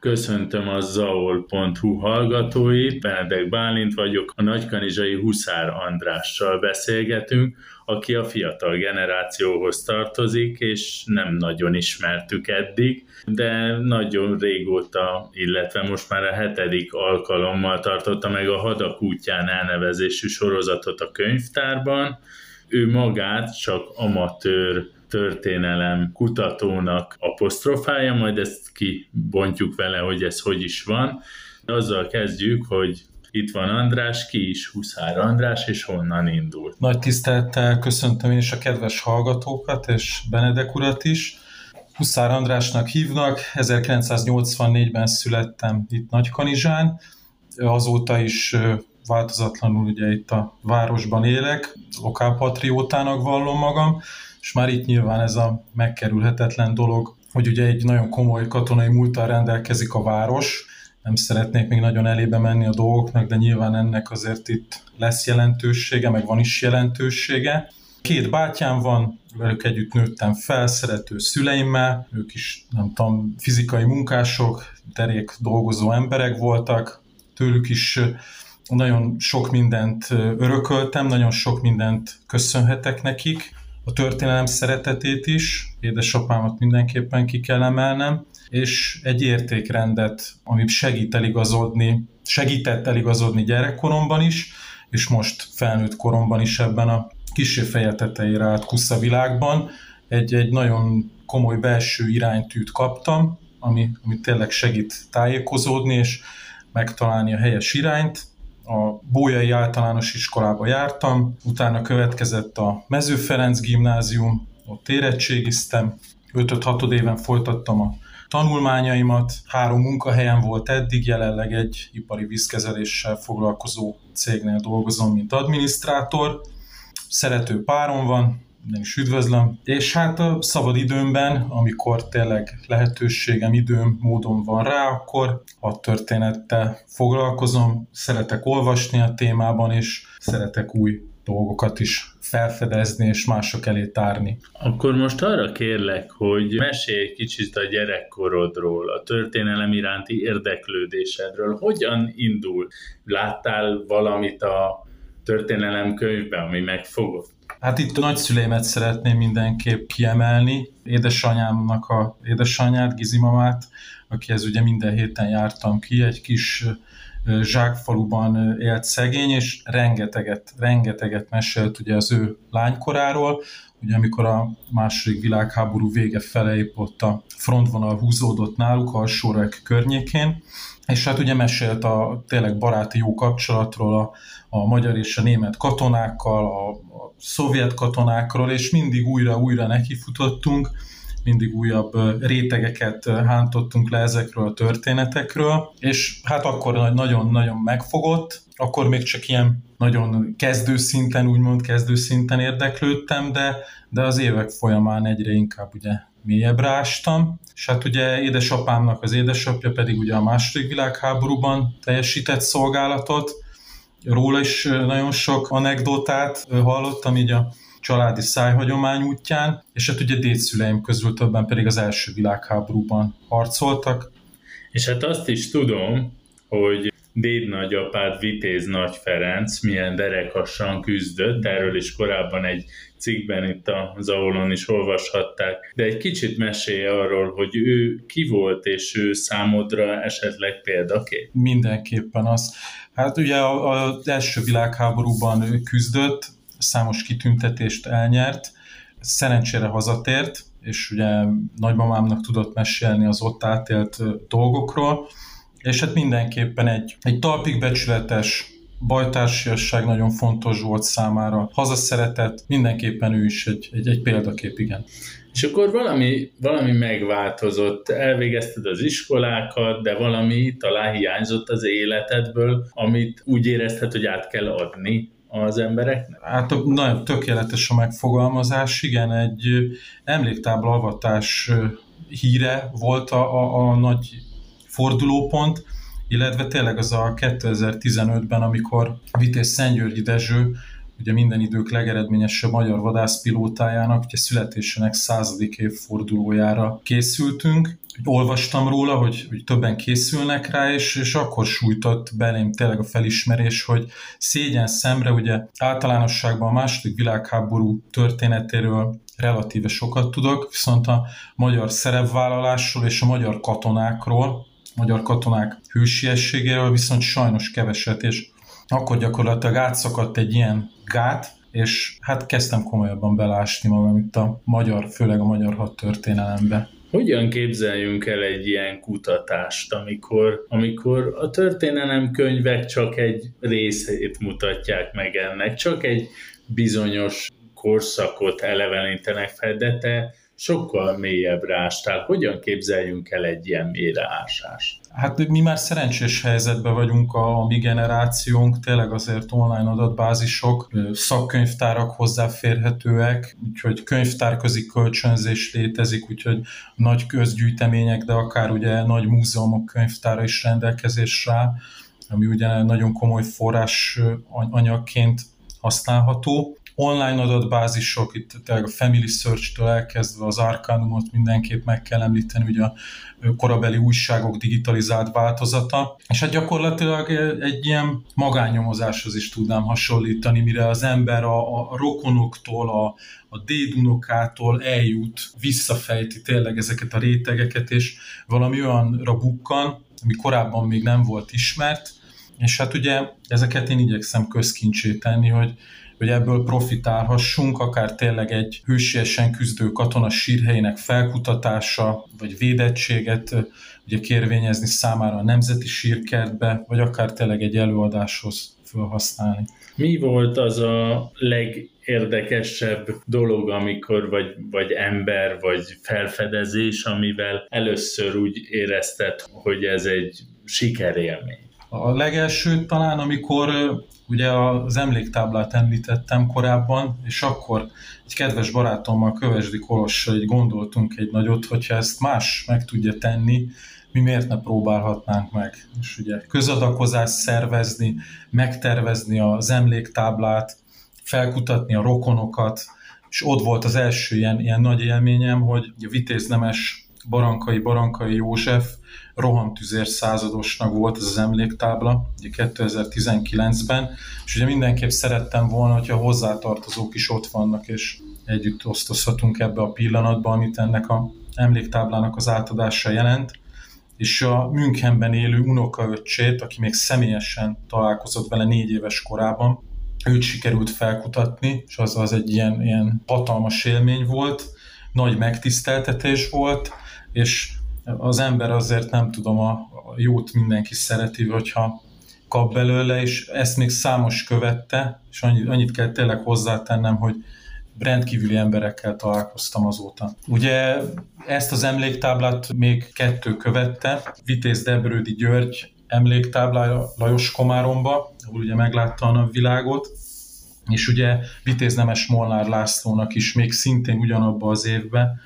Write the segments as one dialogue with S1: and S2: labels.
S1: Köszöntöm a zaol.hu hallgatóit, Benedek Bálint vagyok, a nagykanizsai Huszár Andrással beszélgetünk, aki a fiatal generációhoz tartozik, és nem nagyon ismertük eddig, de nagyon régóta, illetve most már a hetedik alkalommal tartotta meg a Hadak útján elnevezésű sorozatot a könyvtárban. Ő magát csak amatőr történelem kutatónak apostrofálja, majd ezt kibontjuk vele, hogy ez hogy is van. Azzal kezdjük, hogy itt van András, ki is Huszár András, és honnan indult.
S2: Nagy tisztelettel köszöntöm én is a kedves hallgatókat, és Benedek urat is. Huszár Andrásnak hívnak, 1984-ben születtem itt Nagykanizsán, azóta is változatlanul ugye itt a városban élek, lokálpatriótának vallom magam, és már itt nyilván ez a megkerülhetetlen dolog, hogy ugye egy nagyon komoly katonai múltal rendelkezik a város, nem szeretnék még nagyon elébe menni a dolgoknak, de nyilván ennek azért itt lesz jelentősége, meg van is jelentősége. Két bátyám van, velük együtt nőttem fel, szerető szüleimmel, ők is, nem tudom, fizikai munkások, derék dolgozó emberek voltak, tőlük is nagyon sok mindent örököltem, nagyon sok mindent köszönhetek nekik, a történelem szeretetét is, édesapámat mindenképpen ki kell emelnem, és egy értékrendet, ami segít eligazodni, segített eligazodni gyerekkoromban is, és most felnőtt koromban is ebben a kisé feje tetejére át kusza világban. Egy, egy nagyon komoly belső iránytűt kaptam, ami, ami tényleg segít tájékozódni, és megtalálni a helyes irányt, a Bójai általános iskolába jártam, utána következett a Mező Ferenc gimnázium, ott érettségiztem, 5-6 éven folytattam a tanulmányaimat, három munkahelyen volt eddig, jelenleg egy ipari vízkezeléssel foglalkozó cégnél dolgozom, mint adminisztrátor. Szerető párom van, én is üdvözlöm. És hát a szabad időmben, amikor tényleg lehetőségem, időm, módom van rá, akkor a történettel foglalkozom, szeretek olvasni a témában, és szeretek új dolgokat is felfedezni és mások elé tárni.
S1: Akkor most arra kérlek, hogy mesélj egy kicsit a gyerekkorodról, a történelem iránti érdeklődésedről. Hogyan indul? Láttál valamit a történelem könyvben, ami megfogott?
S2: Hát itt a nagyszüleimet szeretném mindenképp kiemelni. Édesanyámnak a édesanyját, Gizimamát, akihez ugye minden héten jártam ki, egy kis zsákfaluban élt szegény, és rengeteget, rengeteget mesélt ugye az ő lánykoráról, ugye amikor a második világháború vége fele épp ott a frontvonal húzódott náluk, alsórek környékén, és hát ugye mesélt a tényleg baráti jó kapcsolatról a, a magyar és a német katonákkal, a, a szovjet katonákról, és mindig újra-újra nekifutottunk, mindig újabb rétegeket hántottunk le ezekről a történetekről, és hát akkor nagyon-nagyon megfogott, akkor még csak ilyen nagyon kezdőszinten, úgymond kezdőszinten érdeklődtem, de, de az évek folyamán egyre inkább ugye mélyebbre ástam, és hát ugye édesapámnak az édesapja pedig ugye a második világháborúban teljesített szolgálatot, róla is nagyon sok anekdotát hallottam így a családi szájhagyomány útján, és hát ugye dédszüleim közül többen pedig az első világháborúban harcoltak.
S1: És hát azt is tudom, hogy déd nagyapád Vitéz Nagy Ferenc milyen derekassan küzdött, erről is korábban egy cikkben itt a Zaolon is olvashatták, de egy kicsit mesélj arról, hogy ő ki volt, és ő számodra esetleg példaként.
S2: Mindenképpen az. Hát ugye az első világháborúban ő küzdött, számos kitüntetést elnyert, szerencsére hazatért, és ugye nagymamámnak tudott mesélni az ott átélt dolgokról, és hát mindenképpen egy, egy talpig becsületes, bajtársiasság nagyon fontos volt számára, hazaszeretett, mindenképpen ő is egy, egy, egy példakép, igen.
S1: És akkor valami, valami megváltozott, elvégezted az iskolákat, de valami talán hiányzott az életedből, amit úgy érezted, hogy át kell adni az embereknek?
S2: Hát nagyon tökéletes a megfogalmazás, igen, egy emléktábla avatás híre volt a, a, a nagy fordulópont, illetve tényleg az a 2015-ben, amikor Vitéz Szentgyörgyi Dezső ugye minden idők legeredményesebb magyar vadászpilótájának, ugye születésének századik évfordulójára készültünk. Olvastam róla, hogy, hogy többen készülnek rá, és, és akkor sújtott belém tényleg a felismerés, hogy szégyen szemre, ugye általánosságban a második világháború történetéről relatíve sokat tudok, viszont a magyar szerepvállalásról és a magyar katonákról, magyar katonák hősiességéről viszont sajnos keveset, és akkor gyakorlatilag átszakadt egy ilyen gát, és hát kezdtem komolyabban belásni magam itt a magyar, főleg a magyar hat történelembe.
S1: Hogyan képzeljünk el egy ilyen kutatást, amikor, amikor a történelem könyvek csak egy részét mutatják meg ennek, csak egy bizonyos korszakot elevenítenek fel, de te sokkal mélyebbre ástál. Hogyan képzeljünk el egy ilyen mélyreásást?
S2: Hát mi már szerencsés helyzetben vagyunk a, a mi generációnk, tényleg azért online adatbázisok, szakkönyvtárak hozzáférhetőek, úgyhogy könyvtárközi kölcsönzés létezik, úgyhogy nagy közgyűjtemények, de akár ugye nagy múzeumok könyvtára is rendelkezésre ami ugye nagyon komoly forrás anyagként használható online adatbázisok, itt tényleg a Family Search-től elkezdve az Arcanumot mindenképp meg kell említeni, ugye a korabeli újságok digitalizált változata, és hát gyakorlatilag egy ilyen magánnyomozáshoz is tudnám hasonlítani, mire az ember a, a rokonoktól, a, a dédunokától eljut, visszafejti tényleg ezeket a rétegeket, és valami olyanra bukkan, ami korábban még nem volt ismert, és hát ugye ezeket én igyekszem közkincsé tenni, hogy hogy ebből profitálhassunk, akár tényleg egy hősiesen küzdő katona sírhelyének felkutatása, vagy védettséget ugye kérvényezni számára a nemzeti sírkertbe, vagy akár tényleg egy előadáshoz felhasználni.
S1: Mi volt az a legérdekesebb dolog, amikor vagy, vagy ember, vagy felfedezés, amivel először úgy érezted, hogy ez egy sikerélmény?
S2: A legelső talán, amikor ugye az emléktáblát említettem korábban, és akkor egy kedves barátommal, Kövesdi Kolossal így gondoltunk egy nagyot, hogyha ezt más meg tudja tenni, mi miért ne próbálhatnánk meg. És ugye közadakozást szervezni, megtervezni az emléktáblát, felkutatni a rokonokat, és ott volt az első ilyen, ilyen nagy élményem, hogy a vitéznemes Barankai Barankai József rohamtüzér századosnak volt ez az emléktábla, ugye 2019-ben, és ugye mindenképp szerettem volna, hogyha hozzátartozók is ott vannak, és együtt osztozhatunk ebbe a pillanatba, amit ennek a emléktáblának az átadása jelent, és a Münchenben élő unokaöccsét, aki még személyesen találkozott vele négy éves korában, őt sikerült felkutatni, és az, az egy ilyen, ilyen hatalmas élmény volt, nagy megtiszteltetés volt, és az ember azért nem tudom, a, jót mindenki szereti, hogyha kap belőle, és ezt még számos követte, és annyit, annyit kell tényleg hozzátennem, hogy rendkívüli emberekkel találkoztam azóta. Ugye ezt az emléktáblát még kettő követte, Vitéz Debrődi György emléktáblája Lajos Komáromba, ahol ugye meglátta a napvilágot, és ugye Vitéz Nemes Molnár Lászlónak is még szintén ugyanabban az évben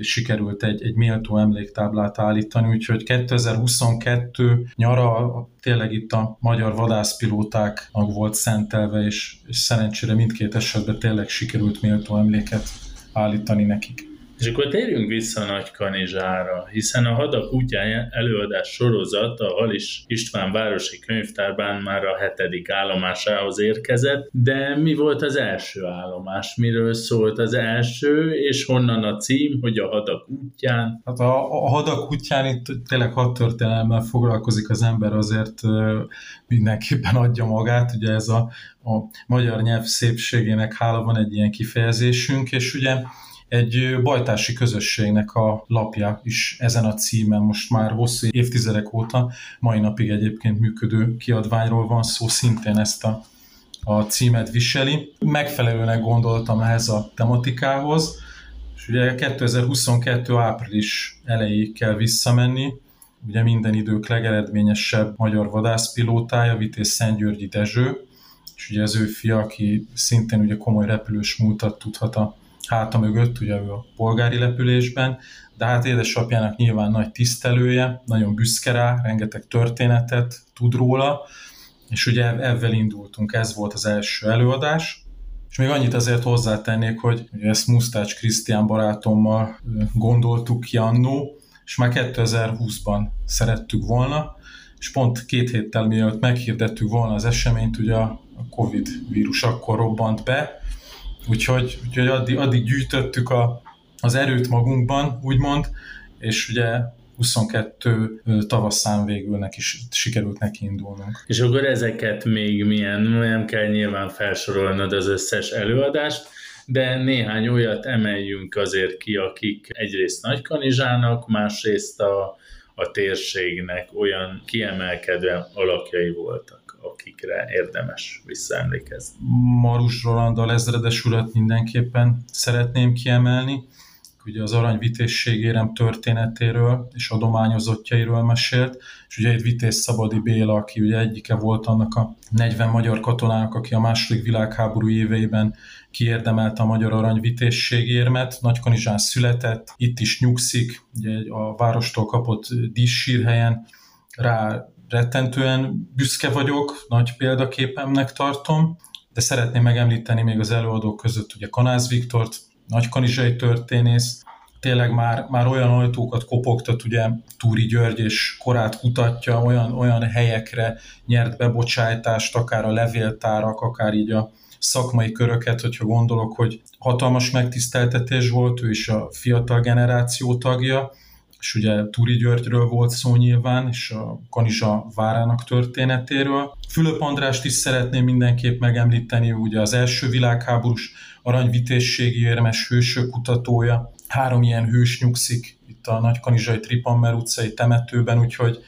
S2: sikerült egy, egy méltó emléktáblát állítani, úgyhogy 2022 nyara tényleg itt a magyar vadászpilótáknak volt szentelve, és, és szerencsére mindkét esetben tényleg sikerült méltó emléket állítani nekik.
S1: És akkor térjünk vissza Nagy Kanizsára, hiszen a Hadak útján előadás sorozat a Halis István Városi Könyvtárban már a hetedik állomásához érkezett, de mi volt az első állomás? Miről szólt az első, és honnan a cím, hogy a Hadak útján?
S2: Hát a, a Hadak útján itt tényleg hat foglalkozik az ember, azért mindenképpen adja magát, ugye ez a, a magyar nyelv szépségének hála van egy ilyen kifejezésünk, és ugye egy bajtási közösségnek a lapja is ezen a címen most már hosszú évtizedek óta, mai napig egyébként működő kiadványról van szó, szintén ezt a, a címet viseli. Megfelelőnek gondoltam ehhez a tematikához, és ugye 2022. április elejéig kell visszamenni, ugye minden idők legeredményesebb magyar vadászpilótája, Vitéz Szentgyörgyi Dezső, és ugye az ő fia, aki szintén ugye komoly repülős múltat tudhat a háta mögött, ugye a polgári lepülésben, de hát édesapjának nyilván nagy tisztelője, nagyon büszke rá, rengeteg történetet tud róla, és ugye ezzel indultunk, ez volt az első előadás, És még annyit azért hozzátennék, hogy ezt Musztács Krisztián barátommal gondoltuk ki annó, és már 2020-ban szerettük volna, és pont két héttel mielőtt meghirdettük volna az eseményt, ugye a Covid vírus akkor robbant be, úgyhogy, úgyhogy addig, addig gyűjtöttük a, az erőt magunkban, úgymond, és ugye 22 tavaszán végül neki, sikerült neki indulnunk.
S1: És akkor ezeket még milyen, nem kell nyilván felsorolnod az összes előadást, de néhány olyat emeljünk azért ki, akik egyrészt Nagykanizsának, másrészt a, a térségnek olyan kiemelkedő alakjai voltak, akikre érdemes visszaemlékezni.
S2: Marus Roland ezredes urat mindenképpen szeretném kiemelni, ugye az arany vitézségérem történetéről és adományozottjairól mesélt, és ugye egy Vitéz Szabadi Béla, aki ugye egyike volt annak a 40 magyar katonának, aki a második világháború éveiben kiérdemelte a magyar arany vitézségérmet. Nagykanizsán született, itt is nyugszik, ugye a várostól kapott díszsírhelyen, rá rettentően büszke vagyok, nagy példaképemnek tartom, de szeretném megemlíteni még az előadók között ugye Kanász Viktort, nagykanizsai történész, tényleg már, már olyan ajtókat kopogtat, ugye Túri György és korát kutatja, olyan, olyan helyekre nyert bebocsájtást, akár a levéltárak, akár így a szakmai köröket, hogyha gondolok, hogy hatalmas megtiszteltetés volt, ő is a fiatal generáció tagja, és ugye Túri Györgyről volt szó nyilván, és a Kanizsa várának történetéről. Fülöp Andrást is szeretném mindenképp megemlíteni, ugye az első világháborús aranyvitézségi érmes hősök kutatója. Három ilyen hős nyugszik itt a Nagykanizsai Tripammer utcai temetőben, úgyhogy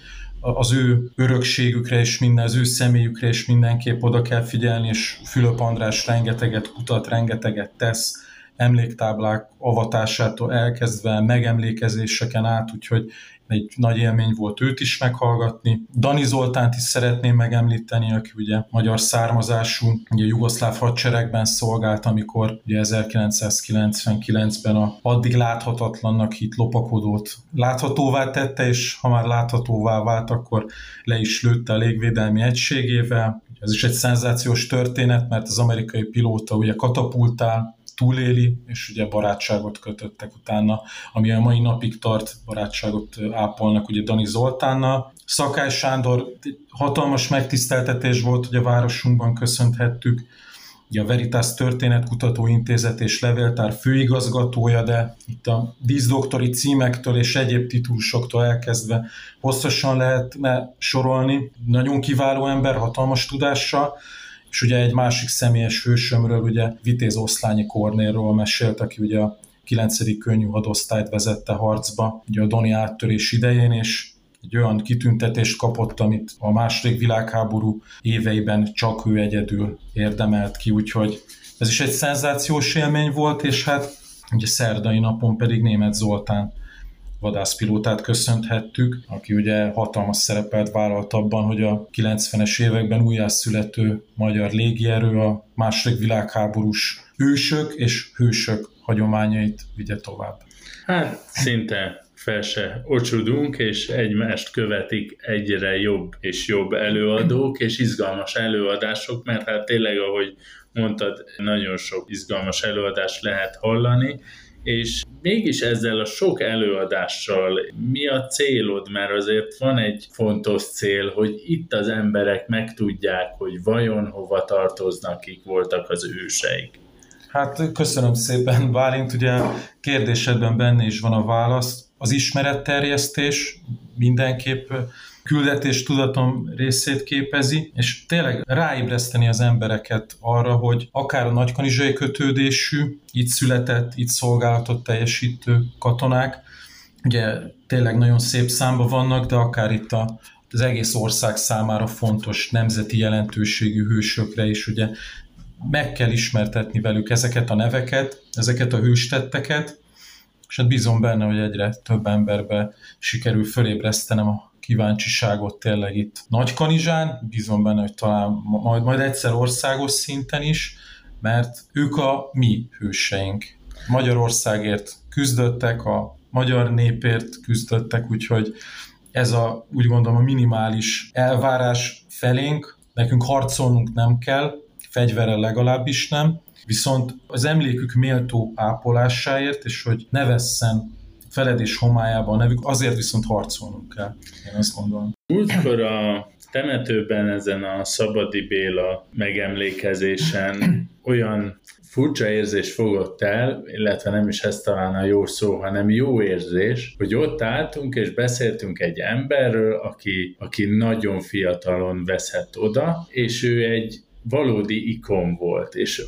S2: az ő örökségükre és minden, az ő személyükre is mindenképp oda kell figyelni, és Fülöp András rengeteget kutat, rengeteget tesz, emléktáblák avatásától elkezdve megemlékezéseken át, úgyhogy egy nagy élmény volt őt is meghallgatni. Dani Zoltánt is szeretném megemlíteni, aki ugye magyar származású, ugye jugoszláv hadseregben szolgált, amikor ugye 1999-ben a addig láthatatlannak hit lopakodót láthatóvá tette, és ha már láthatóvá vált, akkor le is lőtte a légvédelmi egységével. Ez is egy szenzációs történet, mert az amerikai pilóta ugye katapultál, túléli, és ugye barátságot kötöttek utána, ami a mai napig tart, barátságot ápolnak ugye Dani Zoltánnal. Szakály Sándor hatalmas megtiszteltetés volt, hogy a városunkban köszönthettük, ugye a Veritas Történetkutató Intézet és Levéltár főigazgatója, de itt a díszdoktori címektől és egyéb titulusoktól elkezdve hosszasan lehetne sorolni. Nagyon kiváló ember, hatalmas tudással, és ugye egy másik személyes hősömről, ugye Vitéz Oszlányi Kornélról mesélt, aki ugye a 9. könnyű hadosztályt vezette harcba, ugye a Doni áttörés idején, és egy olyan kitüntetést kapott, amit a második világháború éveiben csak ő egyedül érdemelt ki, úgyhogy ez is egy szenzációs élmény volt, és hát ugye szerdai napon pedig német Zoltán vadászpilótát köszönthettük, aki ugye hatalmas szerepet vállalt abban, hogy a 90-es években újjászülető magyar légierő a második világháborús ősök és hősök hagyományait vigye tovább.
S1: Hát szinte fel se ocsudunk, és egymást követik egyre jobb és jobb előadók, és izgalmas előadások, mert hát tényleg, ahogy mondtad, nagyon sok izgalmas előadást lehet hallani, és mégis ezzel a sok előadással mi a célod? Mert azért van egy fontos cél, hogy itt az emberek megtudják, hogy vajon hova tartoznak, kik voltak az őseik.
S2: Hát köszönöm szépen, Bálint, ugye kérdésedben benne is van a válasz. Az ismeretterjesztés mindenképp küldetés tudatom részét képezi, és tényleg ráébreszteni az embereket arra, hogy akár a nagykanizsai kötődésű, itt született, itt szolgálatot teljesítő katonák, ugye tényleg nagyon szép számba vannak, de akár itt a, az egész ország számára fontos nemzeti jelentőségű hősökre is ugye meg kell ismertetni velük ezeket a neveket, ezeket a hőstetteket, és hát bízom benne, hogy egyre több emberbe sikerül fölébresztenem a kíváncsiságot tényleg itt Nagykanizsán, bízom benne, hogy talán majd, majd egyszer országos szinten is, mert ők a mi hőseink. Magyarországért küzdöttek, a magyar népért küzdöttek, úgyhogy ez a, úgy gondolom, a minimális elvárás felénk, nekünk harcolnunk nem kell, fegyverrel legalábbis nem, Viszont az emlékük méltó ápolásáért, és hogy ne vesszen feledés homályában a nevük, azért viszont harcolnunk kell, én azt gondolom.
S1: Múltkor a temetőben ezen a Szabadi Béla megemlékezésen olyan furcsa érzés fogott el, illetve nem is ez talán a jó szó, hanem jó érzés, hogy ott álltunk és beszéltünk egy emberről, aki, aki nagyon fiatalon veszett oda, és ő egy valódi ikon volt, és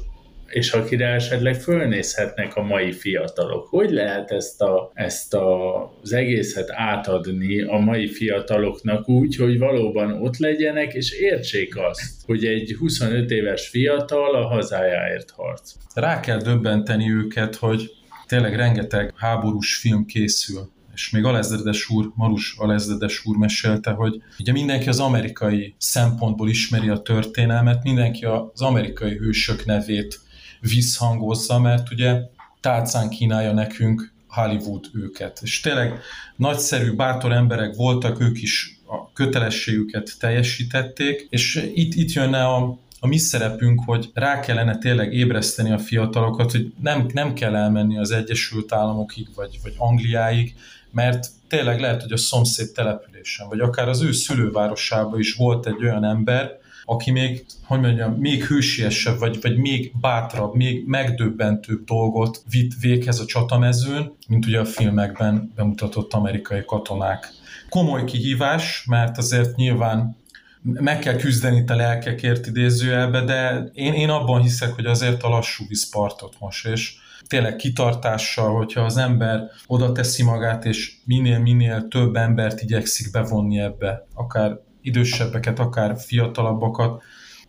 S1: és akire esetleg fölnézhetnek a mai fiatalok. Hogy lehet ezt, a, ezt a, az egészet átadni a mai fiataloknak úgy, hogy valóban ott legyenek, és értsék azt, hogy egy 25 éves fiatal a hazájáért harc.
S2: Rá kell döbbenteni őket, hogy tényleg rengeteg háborús film készül és még Alezredes úr, Marus Alezredes úr mesélte, hogy ugye mindenki az amerikai szempontból ismeri a történelmet, mindenki az amerikai hősök nevét visszhangozza, mert ugye tálcán kínálja nekünk Hollywood őket. És tényleg nagyszerű, bátor emberek voltak, ők is a kötelességüket teljesítették, és itt, itt jönne a, a mi szerepünk, hogy rá kellene tényleg ébreszteni a fiatalokat, hogy nem, nem kell elmenni az Egyesült Államokig, vagy, vagy Angliáig, mert tényleg lehet, hogy a szomszéd településen, vagy akár az ő szülővárosában is volt egy olyan ember, aki még, hogy mondjam, még hősiesebb, vagy, vagy még bátrabb, még megdöbbentőbb dolgot vitt véghez a csatamezőn, mint ugye a filmekben bemutatott amerikai katonák. Komoly kihívás, mert azért nyilván meg kell küzdeni a lelkekért idézőjelbe, de én, én abban hiszek, hogy azért a lassú visz partot most, és tényleg kitartással, hogyha az ember oda teszi magát, és minél-minél több embert igyekszik bevonni ebbe, akár idősebbeket, akár fiatalabbakat,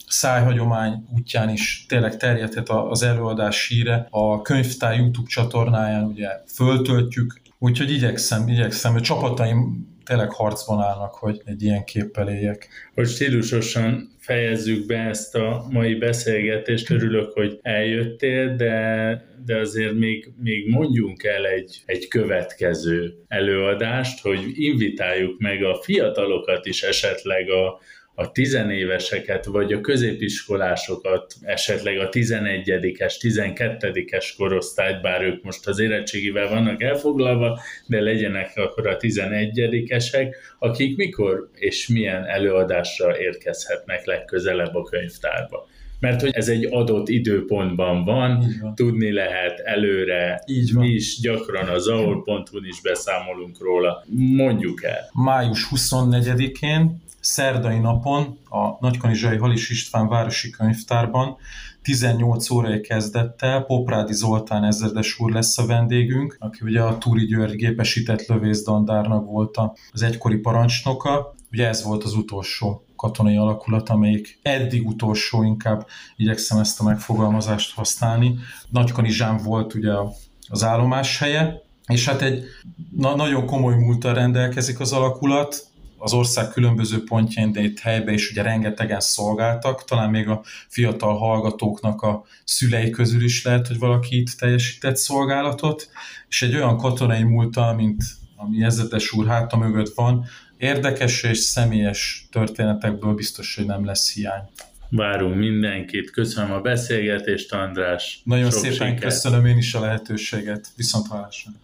S2: szájhagyomány útján is tényleg terjedhet az előadás híre. A könyvtár YouTube csatornáján ugye föltöltjük, úgyhogy igyekszem, igyekszem, hogy csapataim tényleg harcban állnak, hogy egy ilyen képpel éljek.
S1: Hogy stílusosan fejezzük be ezt a mai beszélgetést, örülök, hogy eljöttél, de, de azért még, még mondjunk el egy, egy következő előadást, hogy invitáljuk meg a fiatalokat is esetleg a, a tizenéveseket, vagy a középiskolásokat, esetleg a 11-es, 12-es korosztályt, bár ők most az érettségivel vannak elfoglalva, de legyenek akkor a 11-esek, akik mikor és milyen előadásra érkezhetnek legközelebb a könyvtárba mert hogy ez egy adott időpontban van, van. tudni lehet előre, Így van. mi is gyakran az aol.hu-n is beszámolunk róla. Mondjuk el.
S2: Május 24-én szerdai napon a Nagykanizsai Halis István Városi Könyvtárban 18 órai kezdettel Poprádi Zoltán ezredes úr lesz a vendégünk, aki ugye a Túri György gépesített lövészlandárnak volt az egykori parancsnoka. Ugye ez volt az utolsó katonai alakulat, amelyik eddig utolsó, inkább igyekszem ezt a megfogalmazást használni. Nagykanizsán volt ugye az állomás helye, és hát egy na- nagyon komoly múltal rendelkezik az alakulat, az ország különböző pontjain, de itt helyben is ugye rengetegen szolgáltak, talán még a fiatal hallgatóknak a szülei közül is lehet, hogy valaki itt teljesített szolgálatot, és egy olyan katonai múlta, mint ami ezredes úr háta mögött van, érdekes és személyes történetekből biztos, hogy nem lesz hiány.
S1: Várunk mindenkit. Köszönöm a beszélgetést, András.
S2: Nagyon Sok szépen siker. köszönöm én is a lehetőséget. Viszont hallásra.